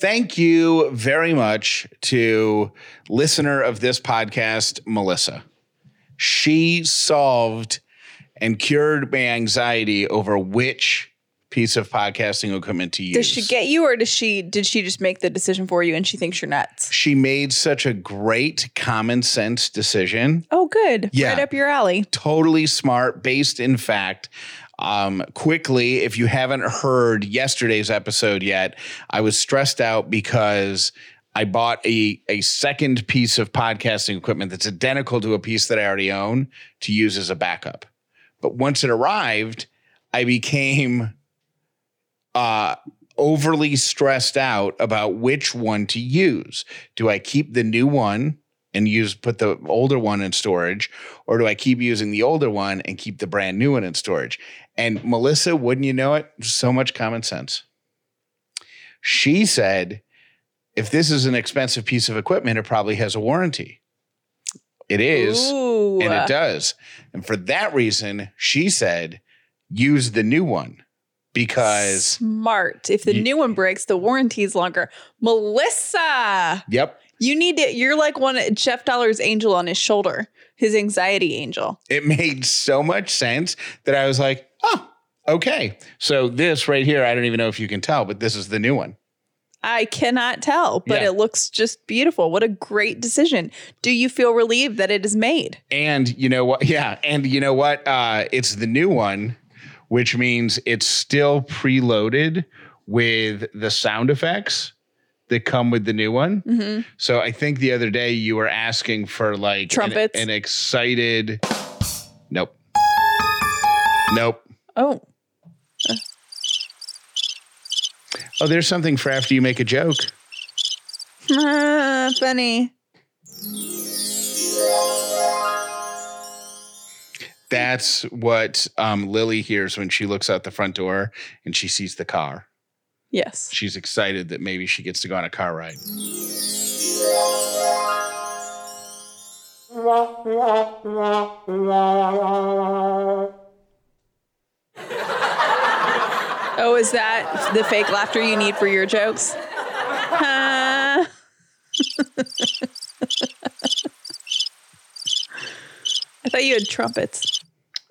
Thank you very much to listener of this podcast, Melissa. She solved and cured my anxiety over which piece of podcasting equipment to use. Does she get you, or does she? Did she just make the decision for you, and she thinks you're nuts? she made such a great common sense decision. Oh, good. Yeah. Right up your alley. Totally smart, based in fact. Um, quickly, if you haven't heard yesterday's episode yet, I was stressed out because I bought a a second piece of podcasting equipment that's identical to a piece that I already own to use as a backup. But once it arrived, I became uh overly stressed out about which one to use. Do I keep the new one and use put the older one in storage or do I keep using the older one and keep the brand new one in storage? And Melissa, wouldn't you know it? So much common sense. She said, if this is an expensive piece of equipment, it probably has a warranty. It is, Ooh. and it does. And for that reason, she said, use the new one because, smart. If the new one breaks, the warranty is longer. Melissa, yep, you need to. You're like one Jeff Dauler's angel on his shoulder, his anxiety angel. it made so much sense that I was like, oh, okay. So this right here, I don't even know if you can tell, but this is the new one. I cannot tell, but Yeah. it looks just beautiful. What a great decision. Do you feel relieved that it is made? And you know what? Yeah. And you know what? Uh, it's the new one, which means it's still preloaded with the sound effects that come with the new one. hmm So I think the other day you were asking for like an- Trumpets? an, excited. Nope. Nope. Oh, Oh, there's something for after you make a joke. Ah, funny. That's what um, Lily hears when she looks out the front door and she sees the car. Yes. She's excited that maybe she gets to go on a car ride. Oh, is that the fake laughter you need for your jokes? Ah. I thought you had trumpets.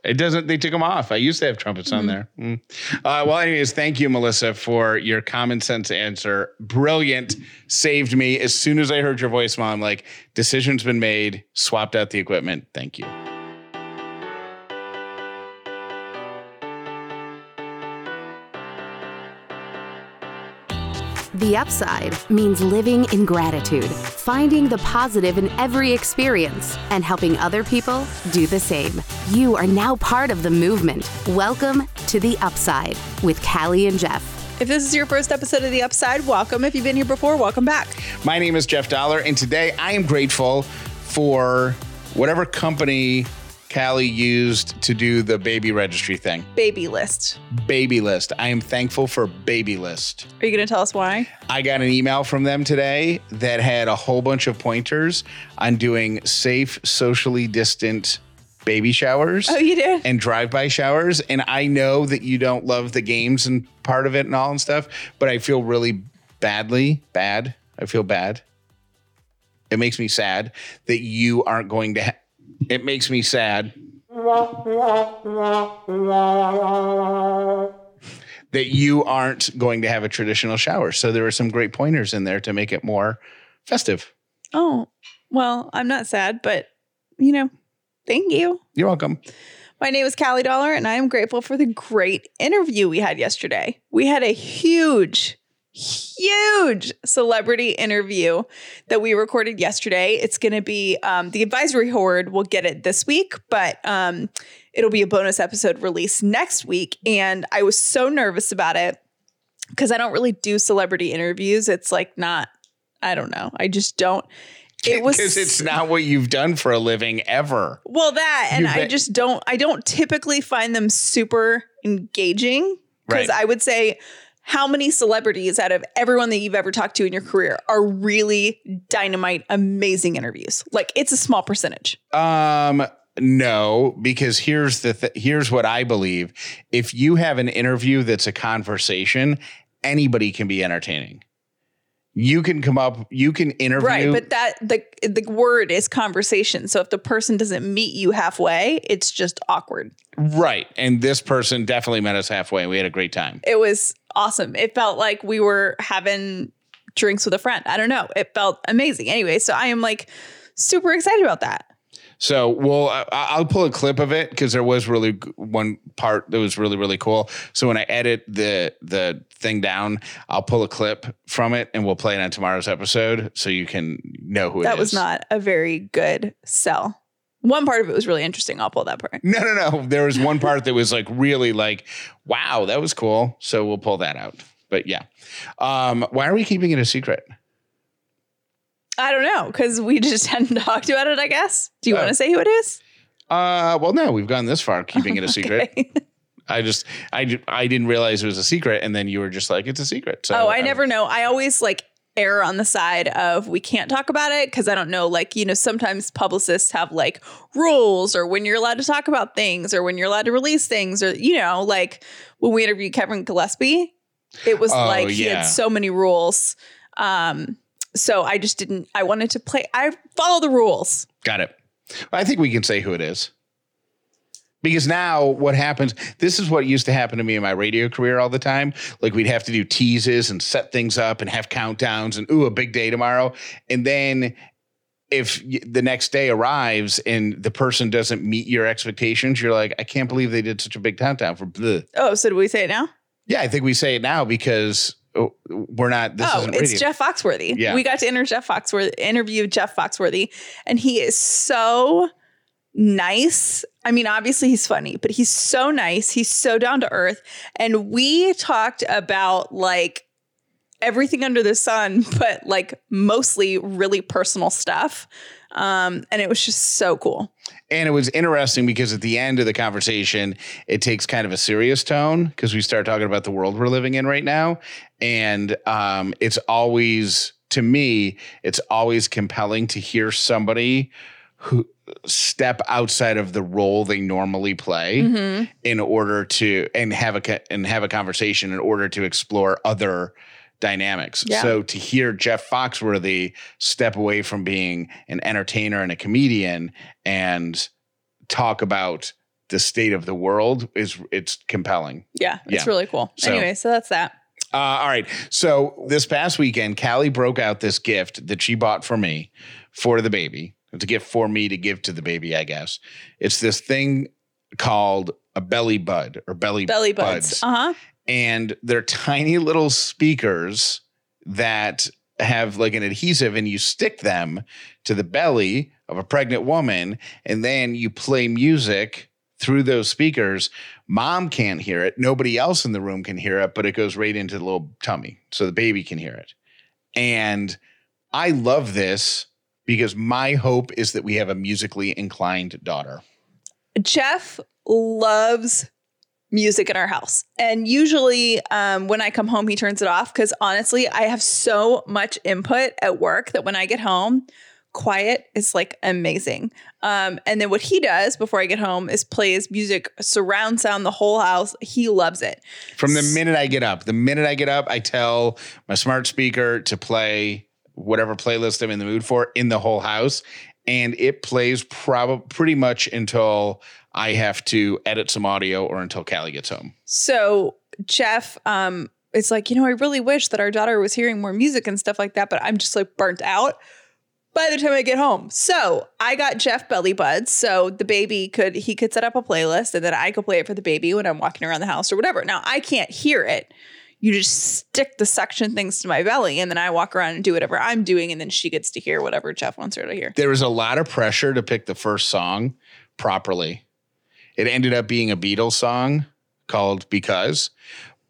It doesn't. They took them off. I used to have trumpets on there. Mm. Uh, well, anyways, thank you, Melissa, for your common sense answer. Brilliant. Saved me as soon as I heard your voice, I'm like, decision's been made. Swapped out the equipment. Thank you. The upside means living in gratitude, finding the positive in every experience, and helping other people do the same. You are now part of the movement. Welcome to The Upside with Callie and Jeff. If this is your first episode of The Upside, welcome. If you've been here before, welcome back. My name is Jeff Dauler, and today I am grateful for whatever company Callie used to do the baby registry thing. Babylist. Baby List. I am thankful for Babylist. Are you going to tell us why? I got an email from them today that had a whole bunch of pointers on doing safe, socially distant baby showers Oh, you did? and drive-by showers. And I know that you don't love the games and part of it and all and stuff, but I feel really badly bad. I feel bad. It makes me sad that you aren't going to. Ha- it makes me sad that you aren't going to have a traditional shower. So there were some great pointers in there to make it more festive. Oh, well, I'm not sad, but you know, thank you. You're welcome. My name is Callie Dauler, and I am grateful for the great interview we had yesterday. We had a huge, huge celebrity interview that we recorded yesterday. It's going to be um, the advisory horde will get it this week, but um, it'll be a bonus episode released next week. And I was so nervous about it because I don't really do celebrity interviews. It's like not, I don't know. I just don't. It was because it's not what you've done for a living ever. well, that, and I just don't, I don't typically find them super engaging because Right. I would say how many celebrities out of everyone that you've ever talked to in your career are really dynamite, amazing interviews? Like it's a small percentage. Um, no, because here's the th- here's what I believe. If you have an interview that's a conversation, anybody can be entertaining. You can come up, you can interview. Right, but that the the word is conversation. So if the person doesn't meet you halfway, it's just awkward. right. And this person definitely met us halfway. We had a great time. It was awesome. It felt like we were having drinks with a friend. I don't know. It felt amazing. Anyway, so I am like super excited about that. So we'll I- I'll pull a clip of it because there was really one part that was really really cool. So when I edit the the thing down, I'll pull a clip from it and we'll play it on tomorrow's episode so you can know who it is. That was not a very good sell. One part of it was really interesting. I'll pull that part. No, no, no. There was one part that was like really like, wow, that was cool. So we'll pull that out. But yeah, um, why are we keeping it a secret? I don't know because we just hadn't talked about it. I guess. Do you Oh. want to say who it is? Uh, well, no, we've gone this far keeping it a secret. Okay. I just, I I didn't realize it was a secret, and then you were just like, it's a secret. So oh, I um, never know. I always like err on the side of we can't talk about it because I don't know. Like you know, sometimes publicists have like rules or when you're allowed to talk about things or when you're allowed to release things or you know, like when we interviewed Kevin Gillespie, it was Oh, like he yeah. had so many rules. Um, so I just didn't. I wanted to play. I follow the rules. Got it. I think we can say who it is. Because now what happens, this is what used to happen to me in my radio career all the time. Like we'd have to do teases and set things up and have countdowns and ooh, a big day tomorrow. And then if the next day arrives and the person doesn't meet your expectations, you're like, I can't believe they did such a big countdown for bleh. Oh, so do we say it now? Yeah, I think we say it now because oh, we're not, this oh, isn't it's. Jeff Foxworthy. Yeah. We got to inter Jeff Foxworthy, interview Jeff Foxworthy, and he is so nice. I mean, obviously he's funny, but he's so nice. He's so down to earth. And we talked about like everything under the sun, but like mostly really personal stuff. Um, and it was just so cool. And it was interesting because at the end of the conversation, it takes kind of a serious tone because we start talking about the world we're living in right now. And um, it's always, to me, it's always compelling to hear somebody who step outside of the role they normally play Mhm. in order to and have a and have a conversation in order to explore other dynamics. Yeah. So to hear Jeff Foxworthy step away from being an entertainer and a comedian and talk about the state of the world is it's compelling. Yeah, it's Yeah. really cool. So- anyway, so that's that. Uh, all right. So this past weekend, Callie broke out this gift that she bought for me for the baby. It's a gift for me to give to the baby, I guess. It's this thing called a belly bud or belly Belly buds. Uh huh. and they're tiny little speakers that have like an adhesive and you stick them to the belly of a pregnant woman and then you play music through those speakers mom can't hear it nobody else in the room can hear it but it goes right into the little tummy so the baby can hear it and i love this because my hope is that we have a musically inclined daughter Jeff loves music in our house. And usually um, when I come home, he turns it off because honestly, I have so much input at work that when I get home, quiet is like amazing. Um, and then what he does before I get home is plays music, surround sound the whole house. He loves it. From the minute I get up, the minute I get up, I tell my smart speaker to play whatever playlist I'm in the mood for in the whole house. And it plays probably pretty much until I have to edit some audio or until Callie gets home. So Jeff, um, it's like, you know, I really wish that our daughter was hearing more music and stuff like that, but I'm just like burnt out by the time I get home. So I got Jeff belly buds. So the baby could he could set up a playlist and then I could play it for the baby when I'm walking around the house or whatever. Now I can't hear it. You just stick the suction things to my belly and then I walk around and do whatever I'm doing, and then she gets to hear whatever Jeff wants her to hear. There was a lot of pressure to pick the first song properly. It ended up being a Beatles song called Because,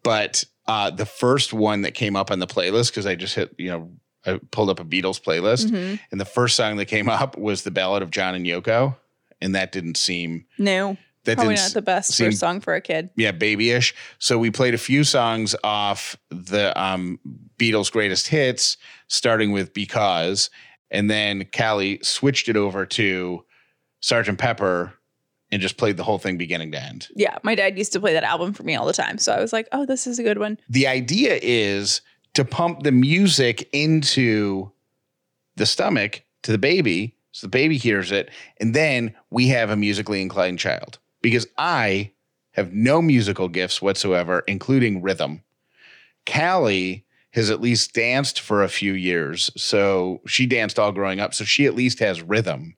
but uh, the first one that came up on the playlist, because I just hit, you know, I pulled up a Beatles playlist. Mhm. And the first song that came up was the Ballad of John and Yoko, and that didn't seem No, that probably not the best seem- first song for a kid. yeah babyish. So we played a few songs off the um, Beatles' greatest hits, starting with Because, and then Callie switched it over to Sergeant Pepper and just played the whole thing beginning to end. Yeah, my dad used to play that album for me all the time. So I was like, oh, this is a good one. The idea is to pump the music into the stomach to the baby so the baby hears it and then we have a musically inclined child because i have no musical gifts whatsoever including rhythm callie has at least danced for a few years so she danced all growing up so she at least has rhythm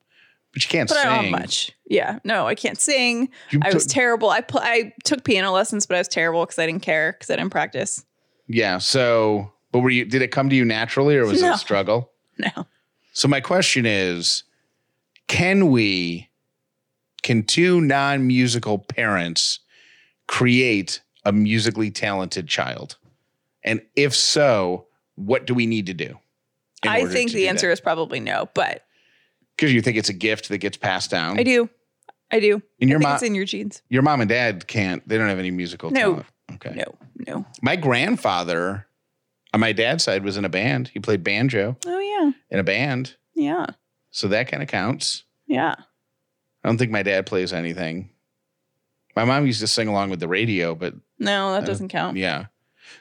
but you can't But sing I don't much. Yeah, no, I can't sing. You I was terrible. I pl- I took piano lessons, but I was terrible because I didn't care because I didn't practice. yeah so but were you did it come to you naturally or was it a struggle No, So my question is, can we, can two non-musical parents create a musically talented child? And if so, what do we need to do? I think the answer is probably no, but because you think it's a gift that gets passed down. I do. I do. And your mom, it's in your genes. your mom and dad can't. They don't have any musical No. talent. Okay. No, no. My grandfather, on my dad's side, was in a band. He played banjo Oh yeah, in a band, yeah, so that kind of counts. yeah. I don't think my dad plays anything. My mom used to sing along with the radio, but No, that Uh, doesn't count. Yeah.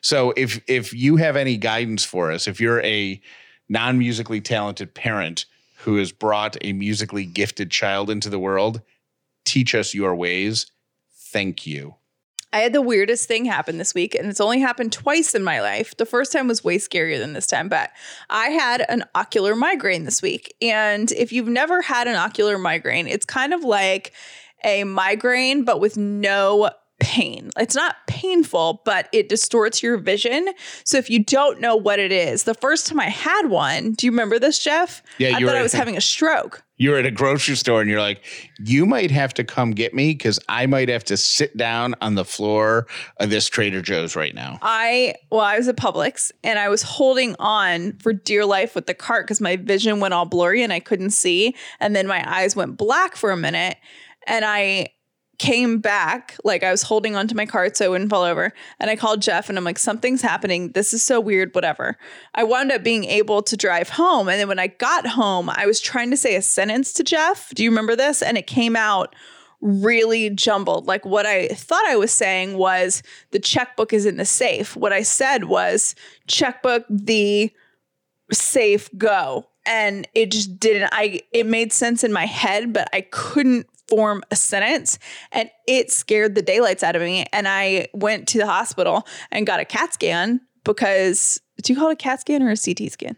So if if you have any guidance for us, if you're a non-musically talented parent who has brought a musically gifted child into the world, teach us your ways. Thank you. I had the weirdest thing happen this week, and it's only happened twice in my life. The first time was way scarier than this time, but I had an ocular migraine this week. And if you've never had an ocular migraine, it's kind of like a migraine, but with no pain. It's not painful, but it distorts your vision. So if you don't know what it is, the first time I had one, do you remember this, Jeff? Yeah, I thought I was having a stroke. You're at a grocery store and you're like, you might have to come get me because I might have to sit down on the floor of this Trader Joe's right now. I well, I was at Publix and I was holding on for dear life with the cart because my vision went all blurry and I couldn't see. And then my eyes went black for a minute. And I came back, like I was holding onto my cart so I wouldn't fall over. And I called Jeff and I'm like, something's happening. This is so weird, whatever. I wound up being able to drive home. And then when I got home, I was trying to say a sentence to Jeff. Do you remember this? And it came out really jumbled. Like what I thought I was saying was the checkbook is in the safe. What I said was checkbook the safe go. And it just didn't I it made sense in my head, but I couldn't form a sentence and it scared the daylights out of me and I went to the hospital and got a CAT scan because do you call it a CAT scan or a CT scan?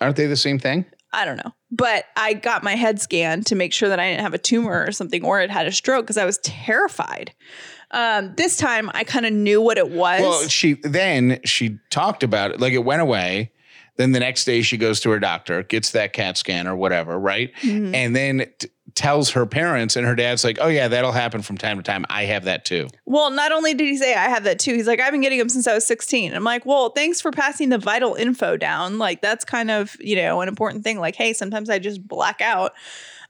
Aren't they the same thing? I don't know. But I got my head scanned to make sure that I didn't have a tumor or something or it had a stroke because I was terrified. Um, this time I kind of knew what it was. Well, she then she talked about it, like it went away. Then the next day she goes to her doctor, gets that CAT scan or whatever, right? Mhm. And then t- tells her parents, and her dad's like, "Oh yeah, that'll happen from time to time. I have that too." Well, not only did he say I have that too, he's like, I've been getting them since I was 16. I'm like, well, thanks for passing the vital info down. Like, that's kind of, you know, an important thing. Like, hey, sometimes I just black out.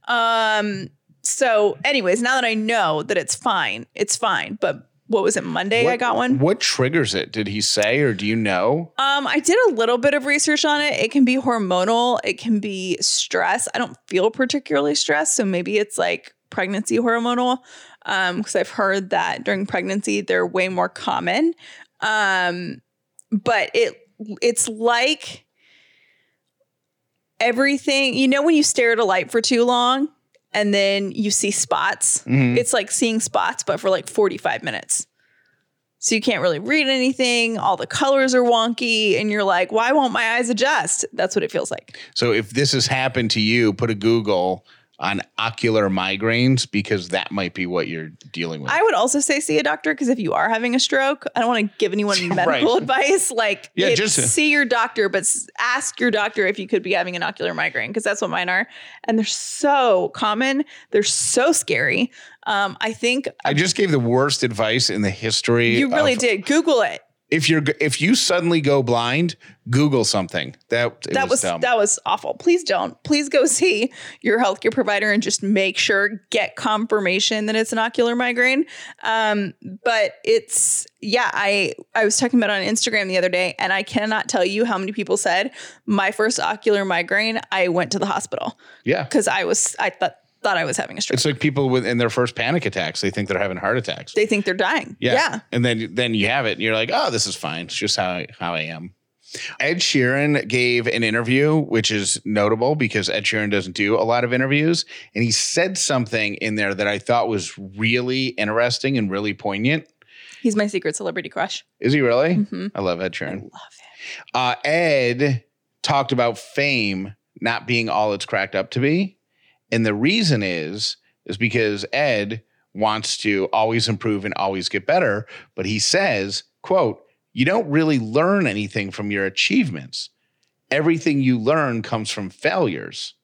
Um, so, anyways, now that I know that it's fine, it's fine. But what was it, Monday? I got one. What triggers it? Did he say, or do you know? Um, I did a little bit of research on it. It can be hormonal, it can be stress. I don't feel particularly stressed, so maybe it's like pregnancy hormonal. Um, because I've heard that during pregnancy they're way more common. Um, but it it's like everything, you know, when you stare at a light for too long and then you see spots. Mhm. It's like seeing spots, but for like 45 minutes. So you can't really read anything. All the colors are wonky. And you're like, why won't my eyes adjust? That's what it feels like. So if this has happened to you, put a Google on ocular migraines because that might be what you're dealing with. I would also say see a doctor because if you are having a stroke, I don't want to give anyone medical Right. advice. Like, Yeah, it's just- see your doctor, but ask your doctor if you could be having an ocular migraine because that's what mine are. And they're so common. They're so scary. Um, I think I just gave the worst advice in the history. you really of- did. Google it. If you're if you suddenly go blind, Google something. That that was, dumb. that was awful. Please don't. Please go see your healthcare provider and just make sure get confirmation that it's an ocular migraine. Um, but it's yeah. I I was talking about it on Instagram the other day, and I cannot tell you how many people said my first ocular migraine. I went to the hospital yeah. because I was I thought thought I was having a stroke. It's like people with in their first panic attacks, they think they're having heart attacks. they think they're dying. Yeah. yeah. And then then you have it and you're like, "Oh, this is fine. It's just how I, how I am." Ed Sheeran gave an interview which is notable because Ed Sheeran doesn't do a lot of interviews and he said something in there that I thought was really interesting and really poignant. He's my secret celebrity crush. Is he really? Mhm. I love Ed Sheeran. I love him. Uh, Ed talked about fame not being all it's cracked up to be. And the reason is, is because Ed wants to always improve and always get better. But he says, quote, you don't really learn anything from your achievements. Everything you learn comes from failures.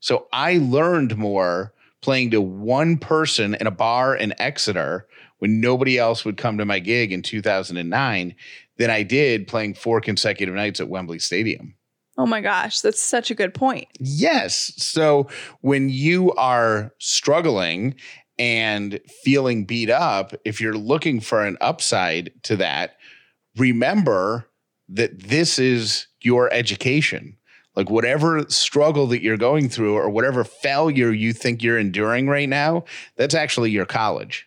So I learned more playing to one person in a bar in Exeter when nobody else would come to my gig in 2009 than I did playing four consecutive nights at Wembley Stadium. Oh my gosh, that's such a good point. Yes. So when you are struggling and feeling beat up, if you're looking for an upside to that, remember that this is your education. Like whatever struggle that you're going through or whatever failure you think you're enduring right now, that's actually your college.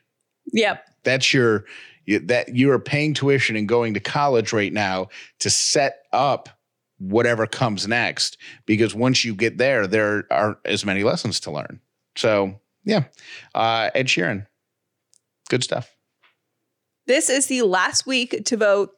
Yep. That's your that you are paying tuition and going to college right now to set up whatever comes next because once you get there there aren't as many lessons to learn. So yeah. Uh ed sheeran good stuff. This is the last week to vote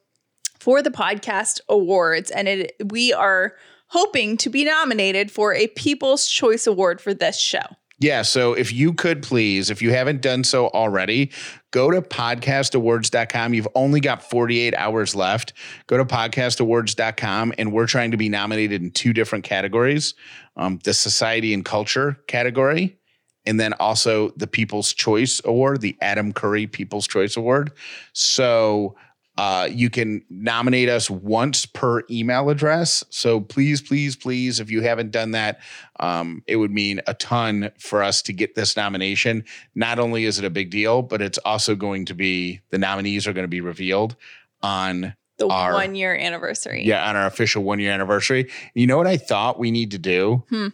for the podcast awards, and it we are hoping to be nominated for a People's Choice Award for this show. Yeah so if you could please if you haven't done so already go to podcastawards.com you've only got 48 hours left go to podcastawards.com and we're trying to be nominated in two different categories um, the society and culture category and then also the People's Choice Award, the Adam Curry People's Choice Award. So uh, you can nominate us once per email address. So please, please, please, if you haven't done that, um, it would mean a ton for us to get this nomination. Not only is it a big deal, but it's also going to be the nominees are going to be revealed on The Our- one year anniversary. yeah, on our official one year anniversary. You know what I thought we need to do? Hmm.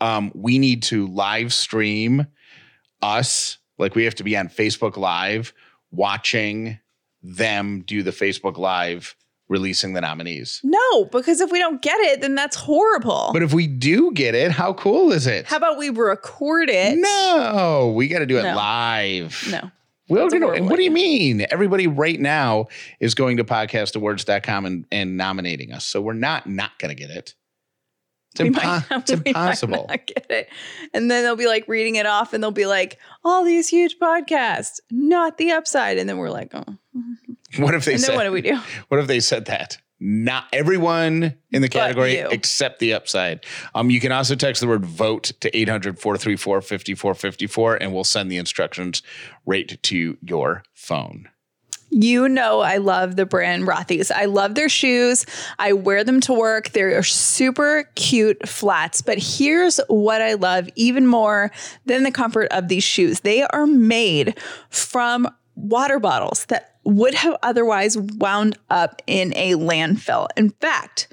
Um, we need to live stream us, like we have to be on Facebook Live watching them do the Facebook Live releasing the nominees. No, because if we don't get it, then that's horrible. But if we do get it, how cool is it? How about we record it? no, we got to do it No. live. No. We're That's gonna, what do you mean? Everybody right now is going to podcastawards.com and, and nominating us. So we're not not going to get it. It's, impo- might- it's impossible. not get it. And then they'll be like reading it off and they'll be like, all these huge podcasts, not the upside. And then we're like, oh. What if they And said then what do we do? what if they said that? Not everyone in the category except the upside. Um, you can also text the word vote to 800 434 5454 and we'll send the instructions right to your phone. You know, I love the brand Rothy's. I love their shoes. I wear them to work. They're super cute flats. But here's what I love even more than the comfort of these shoes they are made from water bottles that would have otherwise wound up in a landfill. In fact,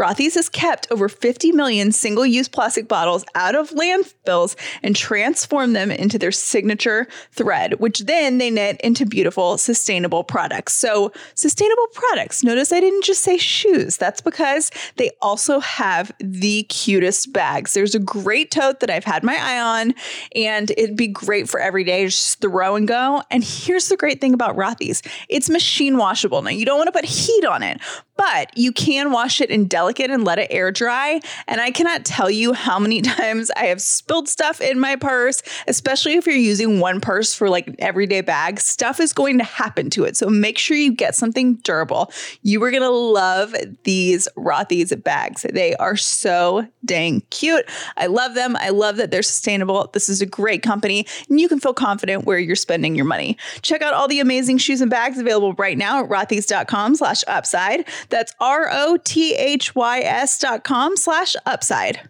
Rothy's has kept over 50 million single use plastic bottles out of landfills and transformed them into their signature thread, which then they knit into beautiful, sustainable products. So, sustainable products. Notice I didn't just say shoes. That's because they also have the cutest bags. There's a great tote that I've had my eye on, and it'd be great for every day. Just throw and go. And here's the great thing about Rothy's it's machine washable. Now, you don't want to put heat on it, but you can wash it in delicate and let it air dry. And I cannot tell you how many times I have spilled stuff in my purse, especially if you're using one purse for like everyday bags. Stuff is going to happen to it. So make sure you get something durable. You are going to love these Rothy's bags. They are so dang cute. I love them. I love that they're sustainable. This is a great company, and you can feel confident where you're spending your money. Check out all the amazing shoes and bags available right now at rothys.com slash upside. That's R-O-T-H-Y-S dot com slash upside.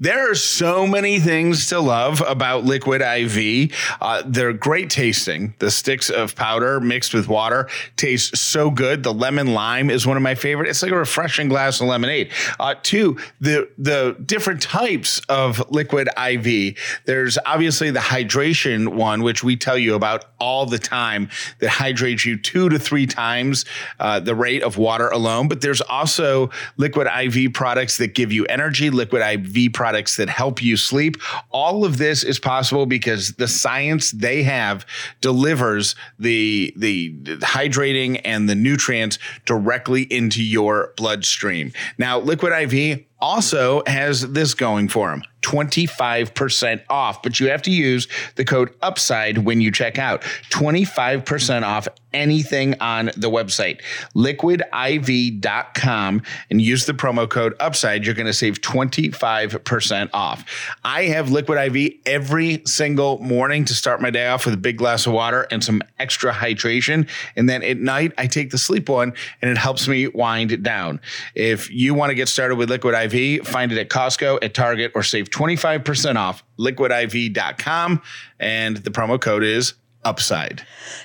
There are so many things to love about Liquid IV. Uh, they're great tasting. The sticks of powder mixed with water taste so good. The lemon lime is one of my favorite. It's like a refreshing glass of lemonade. Uh, two, the the different types of Liquid IV. There's obviously the hydration one, which we tell you about all the time, that hydrates you two to three times uh, the rate of water alone. But there's also Liquid IV products that give you energy. Liquid IV products products that help you sleep. All of this is possible because the science they have delivers the the hydrating and the nutrients directly into your bloodstream. Now, Liquid IV also has this going for them 25% off, but you have to use the code UPSIDE when you check out. 25% off anything on the website, liquidiv.com, and use the promo code UPSIDE. You're going to save 25% off. I have Liquid IV every single morning to start my day off with a big glass of water and some extra hydration. And then at night, I take the sleep one and it helps me wind down. If you want to get started with Liquid IV, find it at Costco, at Target, or save 25% off liquidiv.com. And the promo code is upside.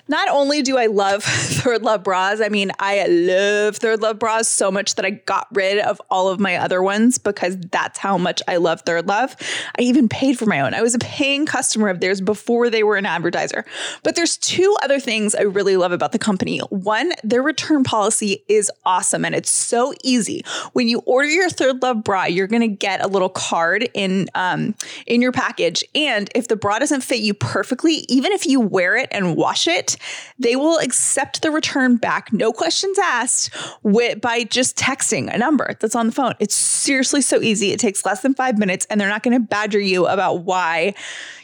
Not only do I love ThirdLove bras, I mean, I love ThirdLove bras so much that I got rid of all of my other ones because that's how much I love ThirdLove. I even paid for my own. I was a paying customer of theirs before they were an advertiser. But there's two other things I really love about the company. One, their return policy is awesome and it's so easy. When you order your ThirdLove bra, you're going to get a little card in um, in your package, and if the bra doesn't fit you perfectly, even if you wear wear it and wash it, they will accept the return back, no questions asked, with, by just texting a number that's on the phone. It's seriously so easy. It takes less than five minutes, and they're not going to badger you about why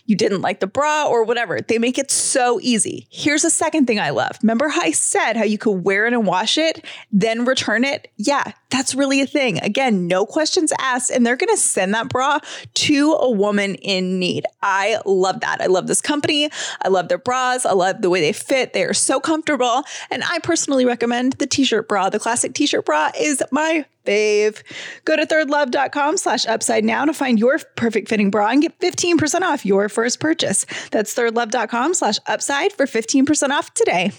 you didn't like the bra or whatever. They make it so easy. Here's a second thing I love. Remember how I said how you could wear it and wash it, then return it? Yeah, that's really a thing. Again, no questions asked, and they're going to send that bra to a woman in need. I love that. I love this company. I love their bras. I love the way they fit. They are so comfortable. And I personally recommend the t shirt bra. The classic t shirt bra is my fave. Go to thirdlove.com slash upside now to find your perfect fitting bra and get 15% off your first purchase. That's thirdlove.com slash upside for 15% off today.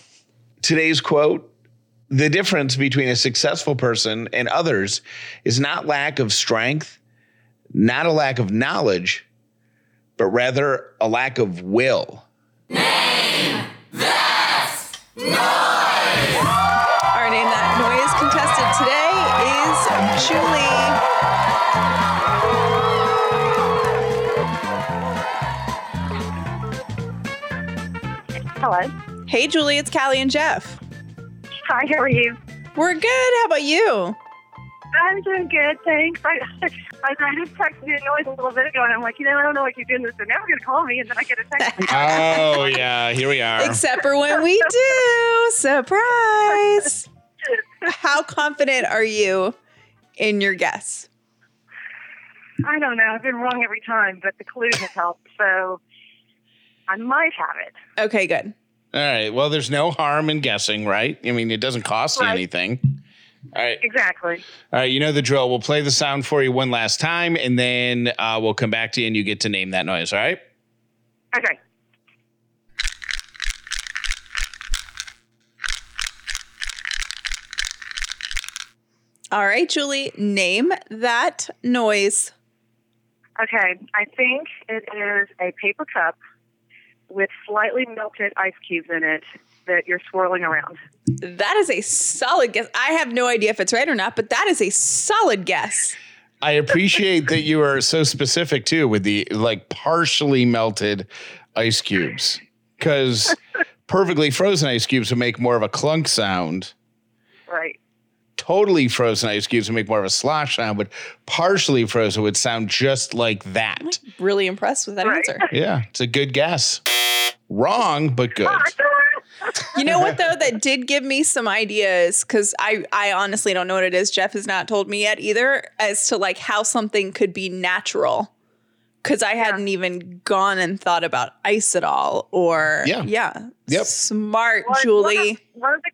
Today's quote the difference between a successful person and others is not lack of strength, not a lack of knowledge, but rather a lack of will. Julie. Hello. Hey, Julie, it's Callie and Jeff. Hi, how are you? We're good. How about you? I'm doing good, thanks. I, I, I just texted you noise a little bit ago, and I'm like, you know, I don't know what you're doing this, but now you're going to call me, and then I get a text. oh, yeah, here we are. Except for when we do. Surprise. How confident are you in your guess? I don't know. I've been wrong every time, but the clue has helped. So I might have it. Okay, good. All right. Well, there's no harm in guessing, right? I mean, it doesn't cost right. you anything. All right. Exactly. All right. You know the drill. We'll play the sound for you one last time, and then uh, we'll come back to you and you get to name that noise. All right. Okay. All right, Julie, name that noise. Okay, I think it is a paper cup with slightly melted ice cubes in it that you're swirling around. That is a solid guess. I have no idea if it's right or not, but that is a solid guess. I appreciate that you are so specific too with the like partially melted ice cubes because perfectly frozen ice cubes would make more of a clunk sound. Right totally frozen ice cubes would make more of a slosh sound, but partially frozen would sound just like that. really impressed with that right. answer. Yeah, it's a good guess. Wrong, but good. you know what though that did give me some ideas because I, I honestly don't know what it is jeff has not told me yet either as to like how something could be natural because i hadn't even gone and thought about ice at all or yeah yeah yep smart well, julie one of, one of the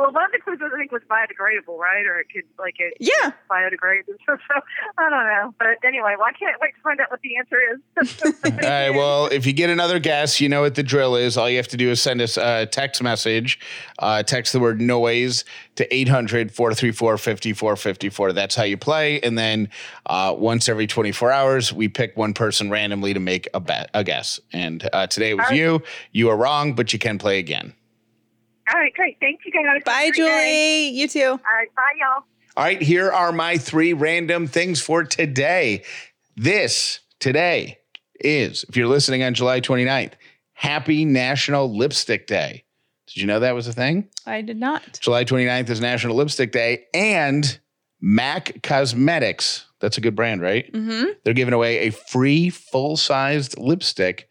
well, one of the clues I think was biodegradable, right? Or it could like it Yeah. biodegrade. So, so I don't know. But anyway, well, I can't wait to find out what the answer is. All right. Well, if you get another guess, you know what the drill is. All you have to do is send us a text message. Uh, text the word noise to 800 434 5454. That's how you play. And then uh, once every 24 hours, we pick one person randomly to make a, bet, a guess. And uh, today it was All right. you. You are wrong, but you can play again. All right, great. Thank you guys. Bye, great day. Julie. You too. All right, bye, y'all. All right, here are my three random things for today. This today is, if you're listening on July 29th, Happy National Lipstick Day. Did you know that was a thing? I did not. July 29th is National Lipstick Day and MAC Cosmetics. That's a good brand, right? Mm-hmm. They're giving away a free full sized lipstick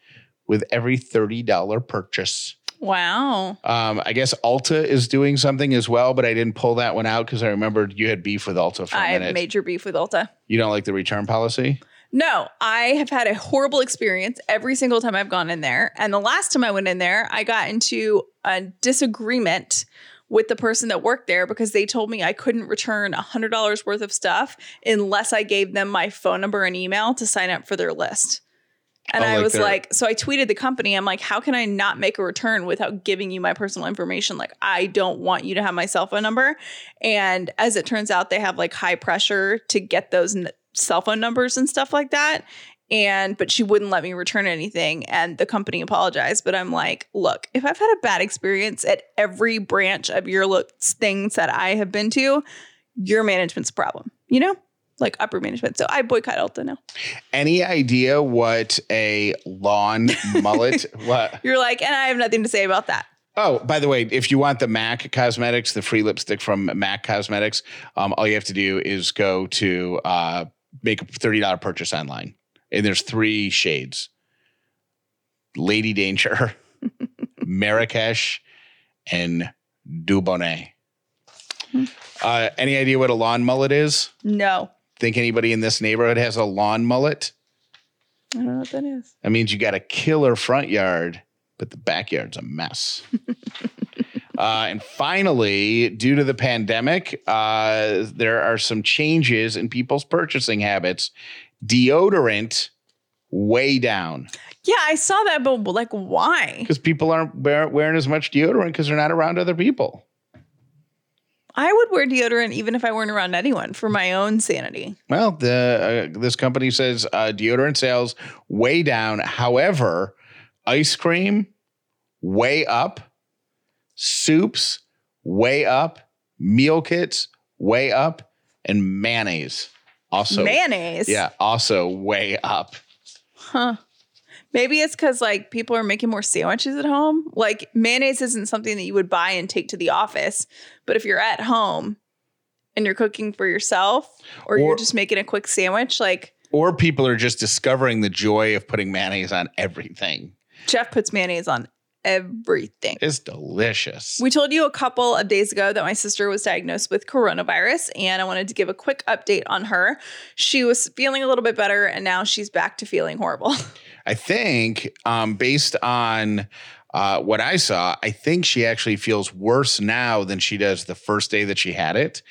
with every $30 purchase. Wow. Um, I guess Ulta is doing something as well, but I didn't pull that one out because I remembered you had beef with Ulta for a I have major beef with Ulta. you don't like the return policy? No, I have had a horrible experience every single time I've gone in there. And the last time I went in there, I got into a disagreement with the person that worked there because they told me I couldn't return $100 worth of stuff unless I gave them my phone number and email to sign up for their list. And Oh, I like was like, so I tweeted the company. I'm like, how can I not make a return without giving you my personal information? Like, I don't want you to have my cell phone number. And as it turns out, they have like high pressure to get those n- cell phone numbers and stuff like that. And, but she wouldn't let me return anything. And the company apologized. But I'm like, look, if I've had a bad experience at every branch of your lo- things that I have been to, your management's a problem, you know? Like upper management. So I boycott Ulta now. Any idea what a lawn mullet? What? You're like, and I have nothing to say about that. Oh, by the way, if you want the MAC Cosmetics, the free lipstick from MAC Cosmetics, um, all you have to do is go to uh, make a thirty dollar purchase online, and there's three shades: Lady Danger, Marrakesh, and Dubonnet. Uh, any idea what a lawn mullet is? No. Think anybody in this neighborhood has a lawn mullet? I don't know what that is. That means you got a killer front yard, but the backyard's a mess. uh, and finally, due to the pandemic, uh, there are some changes in people's purchasing habits. Deodorant way down Yeah, I saw that, but like, why? because people aren't wearing as much deodorant because they're not around other people. I would wear deodorant even if I weren't around anyone for my own sanity. Well, the uh, this company says uh, deodorant sales way down. However, ice cream way up, soups way up, meal kits way up, and mayonnaise also. Mayonnaise. Yeah, also way up. Huh. Maybe it's because like people are making more sandwiches at home. Like mayonnaise isn't something that you would buy and take to the office, but if you're at home and you're cooking for yourself or, Or- you're just making a quick sandwich, like Or people are just discovering the joy of putting mayonnaise on everything. Jeff puts mayonnaise on everything. It's delicious. We told you a couple of days ago that my sister was diagnosed with coronavirus, and I wanted to give a quick update on her. She was feeling a little bit better, and now she's back to feeling horrible. I think, um, based on uh, what I saw, I think she actually feels worse now than she does the first day that she had it.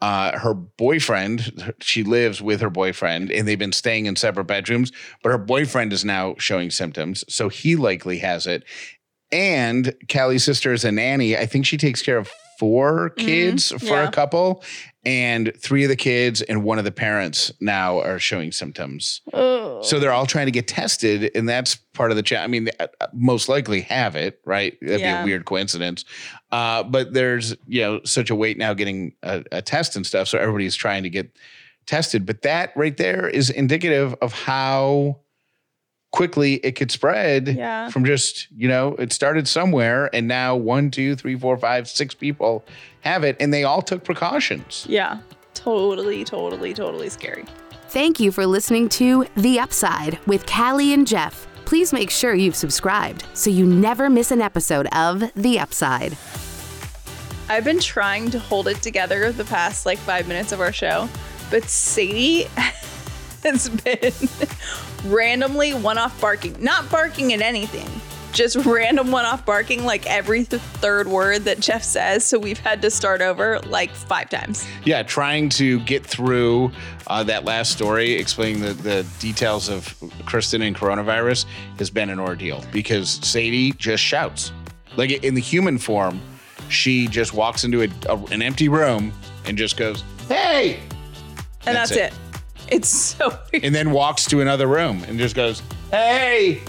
Uh, her boyfriend, she lives with her boyfriend, and they've been staying in separate bedrooms, but her boyfriend is now showing symptoms. So he likely has it. And Callie's sister is a nanny. I think she takes care of four kids for yeah. a couple, and three of the kids and one of the parents now are showing symptoms. So they're all trying to get tested, and that's part of the chat. I mean, they, uh, most likely have it, right? That'd be a weird coincidence. Uh, but there's you know such a wait now getting a, a test and stuff, so everybody's trying to get tested. But that right there is indicative of how quickly it could spread Yeah. from just you know it started somewhere, and now one, two, three, four, five, six people have it, and they all took precautions. yeah, totally, totally, totally scary. Thank you for listening to The Upside with Callie and Jeff. Please make sure you've subscribed so you never miss an episode of The Upside. I've been trying to hold it together the past like five minutes of our show, but Sadie has been randomly one off barking, not barking at anything, just random one off barking like every th- third word that Jeff says. So we've had to start over like five times. Yeah, trying to get through uh, that last story, explaining the, the details of Kristen and coronavirus, has been an ordeal because Sadie just shouts. Like in the human form, she just walks into a, a, an empty room and just goes, Hey! And That's that's, it. it. It's so weird. And then walks to another room and just goes, Hey!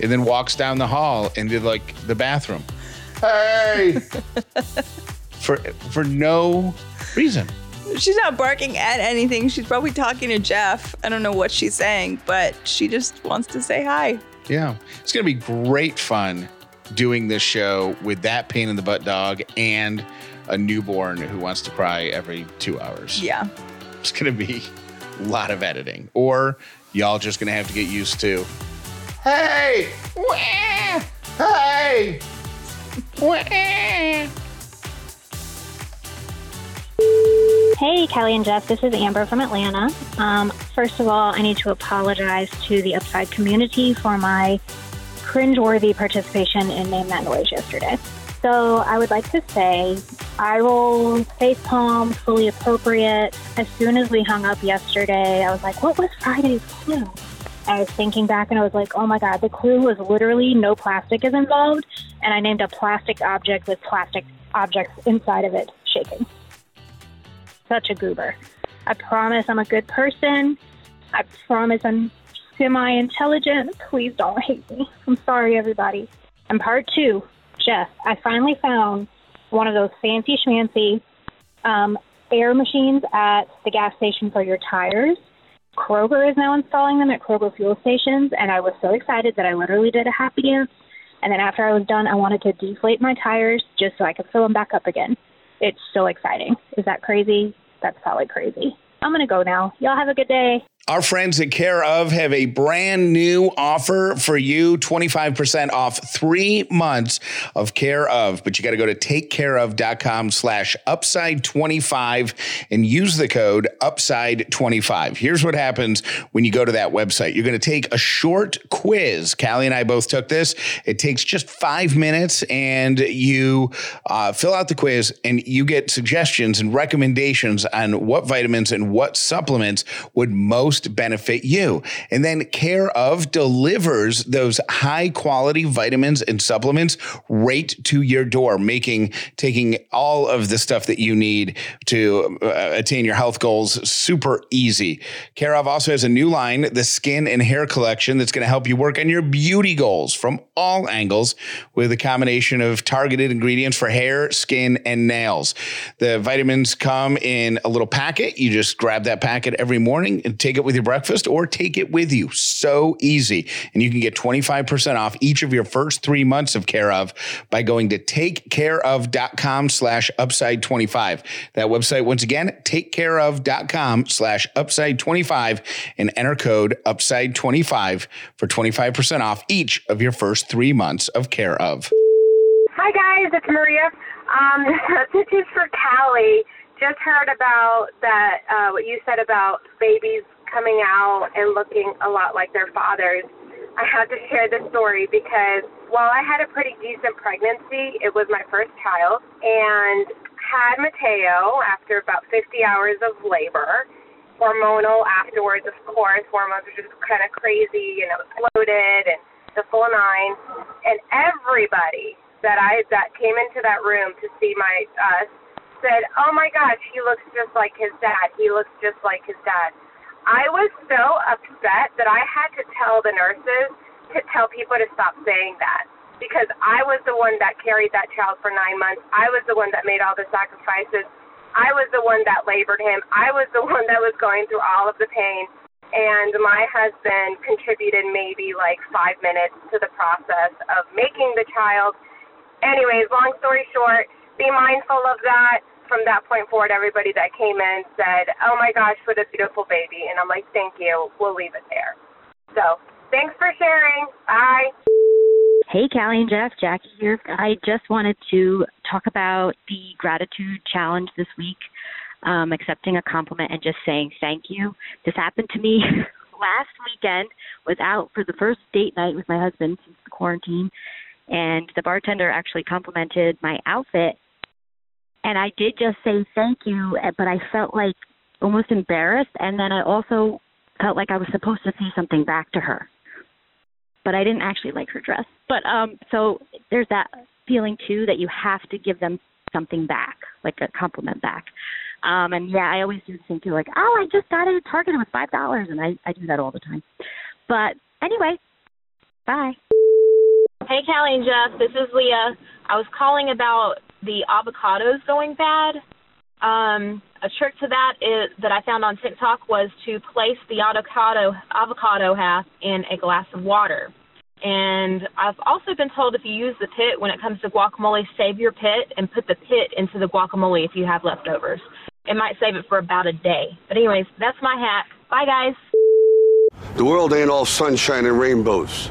And then walks down the hall into like the bathroom. Hey! for for no reason. She's not barking at anything. She's probably talking to Jeff. I don't know what she's saying, but she just wants to say hi. Yeah. It's going to be great fun doing this show with that pain in the butt dog and a newborn who wants to cry every two hours. Yeah. It's going to be a lot of editing. Or y'all just going to have to get used to, hey, wah, hey, wah. Hey, Callie and Jeff, this is Amber from Atlanta. Um, first of all, I need to apologize to the Upside community for my cringeworthy participation in Name That Noise yesterday. So I would like to say, eye roll, face palm, fully appropriate. As soon as we hung up yesterday, I was like, what was Friday's clue? I was thinking back and I was like, oh my God, the clue was literally no plastic is involved. And I named a plastic object with plastic objects inside of it shaking such a goober. I promise I'm a good person. I promise I'm semi intelligent. Please don't hate me. I'm sorry, everybody. And part two, Jeff, I finally found one of those fancy schmancy um, air machines at the gas station for your tires. Kroger is now installing them at Kroger fuel stations, and I was so excited that I literally did a happy dance. And then after I was done, I wanted to deflate my tires just so I could fill them back up again. It's so exciting. Is that crazy? That's probably crazy. I'm going to go now. Y'all have a good day. Our friends at Care of have a brand new offer for you 25% off three months of Care of. But you got to go to takecareof.com slash upside 25 and use the code upside 25. Here's what happens when you go to that website you're going to take a short quiz. Callie and I both took this. It takes just five minutes, and you uh, fill out the quiz and you get suggestions and recommendations on what vitamins and what supplements would most benefit you. And then Care of delivers those high quality vitamins and supplements right to your door, making taking all of the stuff that you need to uh, attain your health goals super easy. Care of also has a new line, the Skin and Hair Collection, that's going to help you work on your beauty goals from all angles with a combination of targeted ingredients for hair, skin, and nails. The vitamins come in a little packet. You just grab that packet every morning and take it with your breakfast or take it with you. So easy. And you can get 25% off each of your first three months of Care of by going to takecareof.com slash upside 25. That website, once again, takecareof.com slash upside 25 and enter code upside 25 for 25% off each of your first three months of Care of. Hi guys, it's Maria. Um, this is for Callie. Just heard about that uh, what you said about babies coming out and looking a lot like their fathers. I have to share this story because while I had a pretty decent pregnancy, it was my first child, and had Mateo after about 50 hours of labor. Hormonal afterwards, of course. Hormones are just kind of crazy, and it was bloated and the full nine. And everybody that I that came into that room to see my us said, "Oh my gosh, he looks just like his dad. He looks just like his dad." I was so upset that I had to tell the nurses to tell people to stop saying that because I was the one that carried that child for nine months. I was the one that made all the sacrifices. I was the one that labored him. I was the one that was going through all of the pain. And my husband contributed maybe like five minutes to the process of making the child. Anyways, long story short, be mindful of that. From that point forward, everybody that came in said, Oh my gosh, what a beautiful baby. And I'm like, Thank you. We'll leave it there. So thanks for sharing. Bye. Hey, Callie and Jeff, Jackie here. I just wanted to talk about the gratitude challenge this week, um, accepting a compliment and just saying thank you. This happened to me last weekend was out for the first date night with my husband since the quarantine, and the bartender actually complimented my outfit. And I did just say thank you, eh, but I felt like almost embarrassed. And then I also felt like I was supposed to say something back to her. But I didn't actually like her dress. But um so there's that feeling too that you have to give them something back, like a compliment back. Um and yeah, I always do think you're like, Oh, I just got it at Target it was five dollars and I, I do that all the time. But anyway, bye. Hey, Callie and Jeff, this is Leah. I was calling about the avocados going bad. Um, a trick to that is that I found on TikTok was to place the avocado avocado half in a glass of water. And I've also been told if you use the pit when it comes to guacamole, save your pit and put the pit into the guacamole if you have leftovers. It might save it for about a day. But anyways, that's my hack. Bye guys. The world ain't all sunshine and rainbows.